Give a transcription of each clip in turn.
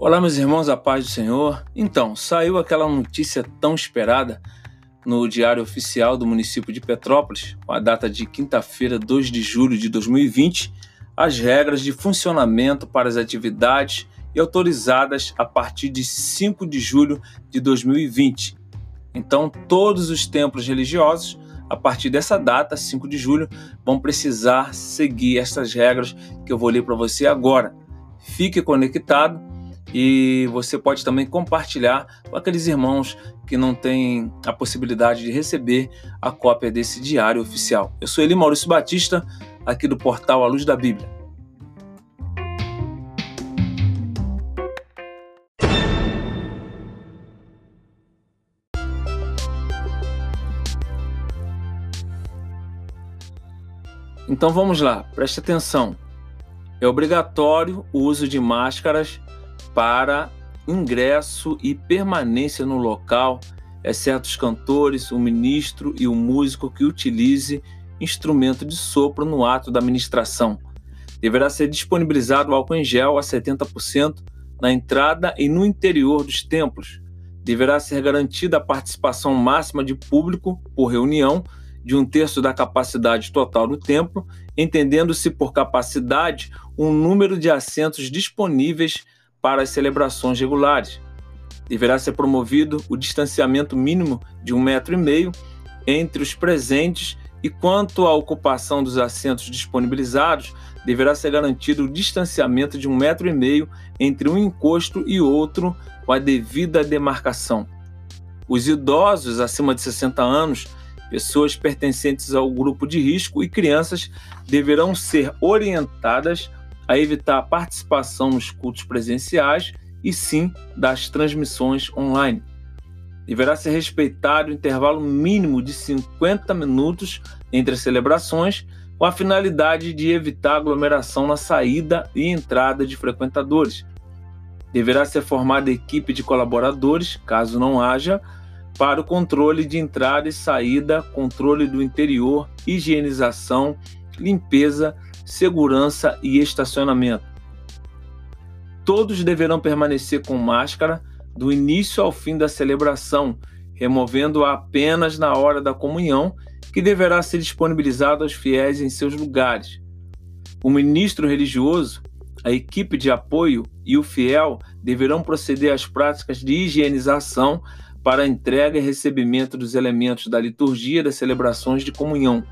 Olá, meus irmãos, a paz do Senhor. Então, saiu aquela notícia tão esperada no Diário Oficial do município de Petrópolis, com a data de quinta-feira, 2 de julho de 2020, as regras de funcionamento para as atividades e autorizadas a partir de 5 de julho de 2020. Então, todos os templos religiosos, a partir dessa data, 5 de julho, vão precisar seguir essas regras que eu vou ler para você agora. Fique conectado e você pode também compartilhar com aqueles irmãos que não têm a possibilidade de receber a cópia desse diário oficial. Eu sou Eli Maurício Batista, aqui do portal A Luz da Bíblia. Então vamos lá, preste atenção. É obrigatório o uso de máscaras para ingresso e permanência no local, exceto os cantores, o ministro e o músico que utilize instrumento de sopro no ato da ministração. Deverá ser disponibilizado álcool em gel a 70% na entrada e no interior dos templos. Deverá ser garantida a participação máxima de público por reunião de um terço da capacidade total do templo, entendendo-se por capacidade um número de assentos disponíveis para as celebrações regulares. Deverá ser promovido o distanciamento mínimo de um metro e meio entre os presentes e quanto à ocupação dos assentos disponibilizados, deverá ser garantido o distanciamento de um metro e meio entre um encosto e outro com a devida demarcação. Os idosos acima de 60 anos, pessoas pertencentes ao grupo de risco e crianças deverão ser orientadas a evitar a participação nos cultos presenciais e sim das transmissões online. Deverá ser respeitado o intervalo mínimo de 50 minutos entre as celebrações, com a finalidade de evitar aglomeração na saída e entrada de frequentadores. Deverá ser formada equipe de colaboradores, caso não haja, para o controle de entrada e saída, controle do interior, higienização, limpeza segurança e estacionamento. Todos deverão permanecer com máscara do início ao fim da celebração, removendo-a apenas na hora da comunhão, que deverá ser disponibilizado aos fiéis em seus lugares. O ministro religioso, a equipe de apoio e o fiel deverão proceder às práticas de higienização para a entrega e recebimento dos elementos da liturgia das celebrações de comunhão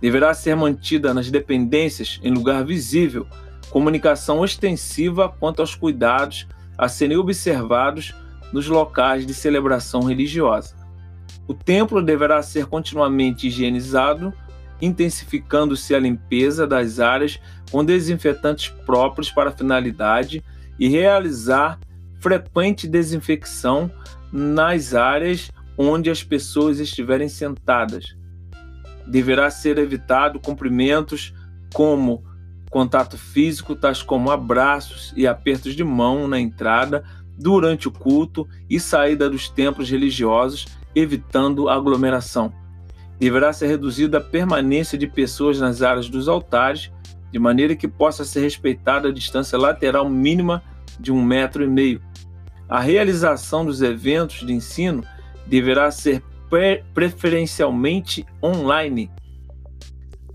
deverá ser mantida nas dependências em lugar visível comunicação ostensiva quanto aos cuidados a serem observados nos locais de celebração religiosa. O templo deverá ser continuamente higienizado, intensificando-se a limpeza das áreas com desinfetantes próprios para a finalidade e realizar frequente desinfecção nas áreas onde as pessoas estiverem sentadas, deverá ser evitado cumprimentos como contato físico, tais como abraços e apertos de mão na entrada, durante o culto e saída dos templos religiosos, evitando aglomeração. Deverá ser reduzida a permanência de pessoas nas áreas dos altares, de maneira que possa ser respeitada a distância lateral mínima de um metro e meio. A realização dos eventos de ensino deverá ser preferencialmente online.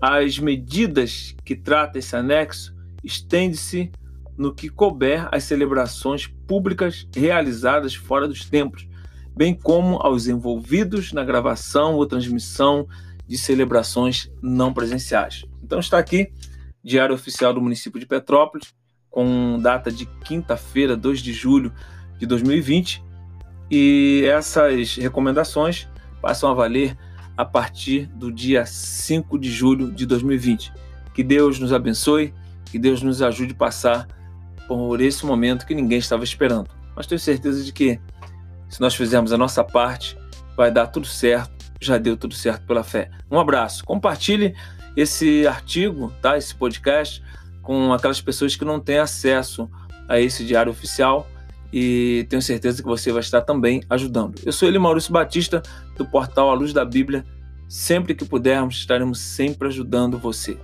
As medidas que trata esse anexo estende-se no que couber às celebrações públicas realizadas fora dos templos, bem como aos envolvidos na gravação ou transmissão de celebrações não presenciais. Então está aqui Diário Oficial do Município de Petrópolis, com data de quinta-feira, 2 de julho de 2020, e essas recomendações passam a valer a partir do dia 5 de julho de 2020. Que Deus nos abençoe, que Deus nos ajude a passar por esse momento que ninguém estava esperando. Mas tenho certeza de que, se nós fizermos a nossa parte, vai dar tudo certo, já deu tudo certo pela fé. Um abraço. Compartilhe esse artigo, tá? esse podcast, com aquelas pessoas que não têm acesso a esse diário oficial e tenho certeza que você vai estar também ajudando. Eu sou ele, Maurício Batista, do portal A Luz da Bíblia. Sempre que pudermos, estaremos sempre ajudando você.